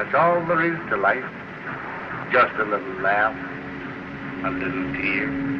That's all there is to life. Just a little laugh, a little tear,